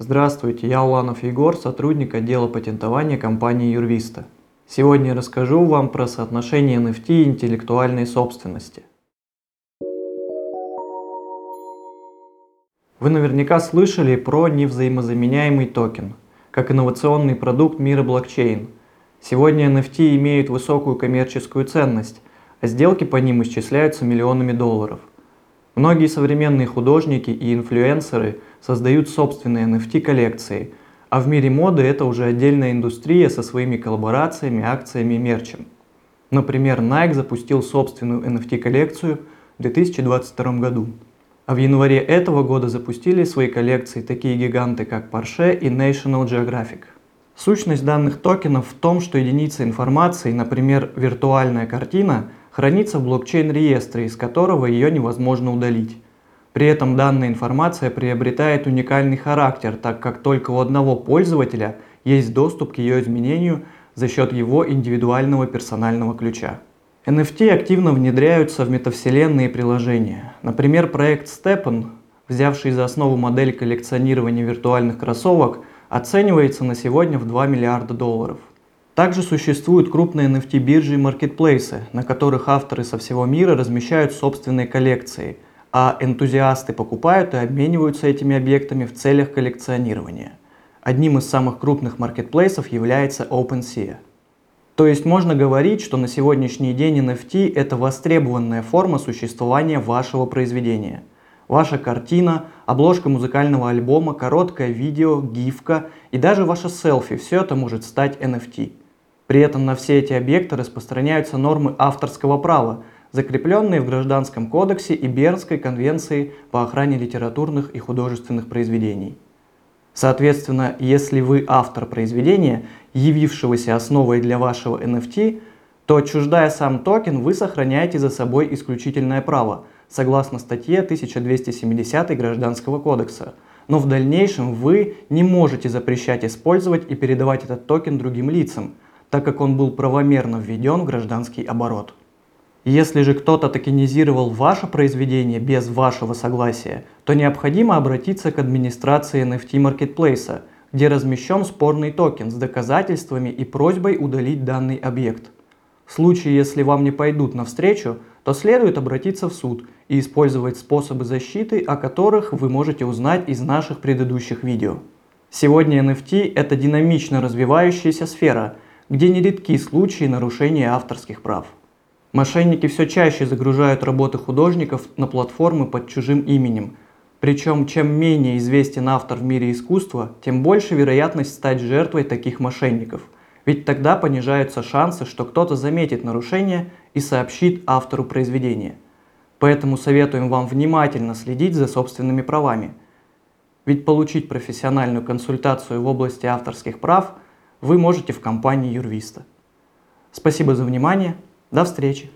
Здравствуйте, я Уланов Егор, сотрудник отдела патентования компании Юрвиста. Сегодня я расскажу вам про соотношение NFT и интеллектуальной собственности. Вы наверняка слышали про невзаимозаменяемый токен, как инновационный продукт мира блокчейн. Сегодня NFT имеют высокую коммерческую ценность, а сделки по ним исчисляются миллионами долларов. Многие современные художники и инфлюенсеры создают собственные NFT-коллекции, а в мире моды это уже отдельная индустрия со своими коллаборациями, акциями и мерчем. Например, Nike запустил собственную NFT-коллекцию в 2022 году. А в январе этого года запустили свои коллекции такие гиганты, как Porsche и National Geographic. Сущность данных токенов в том, что единица информации, например, виртуальная картина, хранится в блокчейн-реестре, из которого ее невозможно удалить. При этом данная информация приобретает уникальный характер, так как только у одного пользователя есть доступ к ее изменению за счет его индивидуального персонального ключа. NFT активно внедряются в метавселенные приложения. Например, проект Steppen, взявший за основу модель коллекционирования виртуальных кроссовок, оценивается на сегодня в 2 миллиарда долларов. Также существуют крупные NFT-биржи и маркетплейсы, на которых авторы со всего мира размещают собственные коллекции, а энтузиасты покупают и обмениваются этими объектами в целях коллекционирования. Одним из самых крупных маркетплейсов является OpenSea. То есть можно говорить, что на сегодняшний день NFT – это востребованная форма существования вашего произведения. Ваша картина, обложка музыкального альбома, короткое видео, гифка и даже ваше селфи – все это может стать NFT. При этом на все эти объекты распространяются нормы авторского права, закрепленные в Гражданском кодексе и Бернской конвенции по охране литературных и художественных произведений. Соответственно, если вы автор произведения, явившегося основой для вашего NFT, то отчуждая сам токен, вы сохраняете за собой исключительное право, согласно статье 1270 Гражданского кодекса. Но в дальнейшем вы не можете запрещать использовать и передавать этот токен другим лицам – так как он был правомерно введен в гражданский оборот. Если же кто-то токенизировал ваше произведение без вашего согласия, то необходимо обратиться к администрации NFT маркетплейса, где размещен спорный токен с доказательствами и просьбой удалить данный объект. В случае, если вам не пойдут навстречу, то следует обратиться в суд и использовать способы защиты, о которых вы можете узнать из наших предыдущих видео. Сегодня NFT – это динамично развивающаяся сфера – где нередки случаи нарушения авторских прав. Мошенники все чаще загружают работы художников на платформы под чужим именем. Причем, чем менее известен автор в мире искусства, тем больше вероятность стать жертвой таких мошенников. Ведь тогда понижаются шансы, что кто-то заметит нарушение и сообщит автору произведения. Поэтому советуем вам внимательно следить за собственными правами. Ведь получить профессиональную консультацию в области авторских прав – вы можете в компании Юрвиста. Спасибо за внимание. До встречи.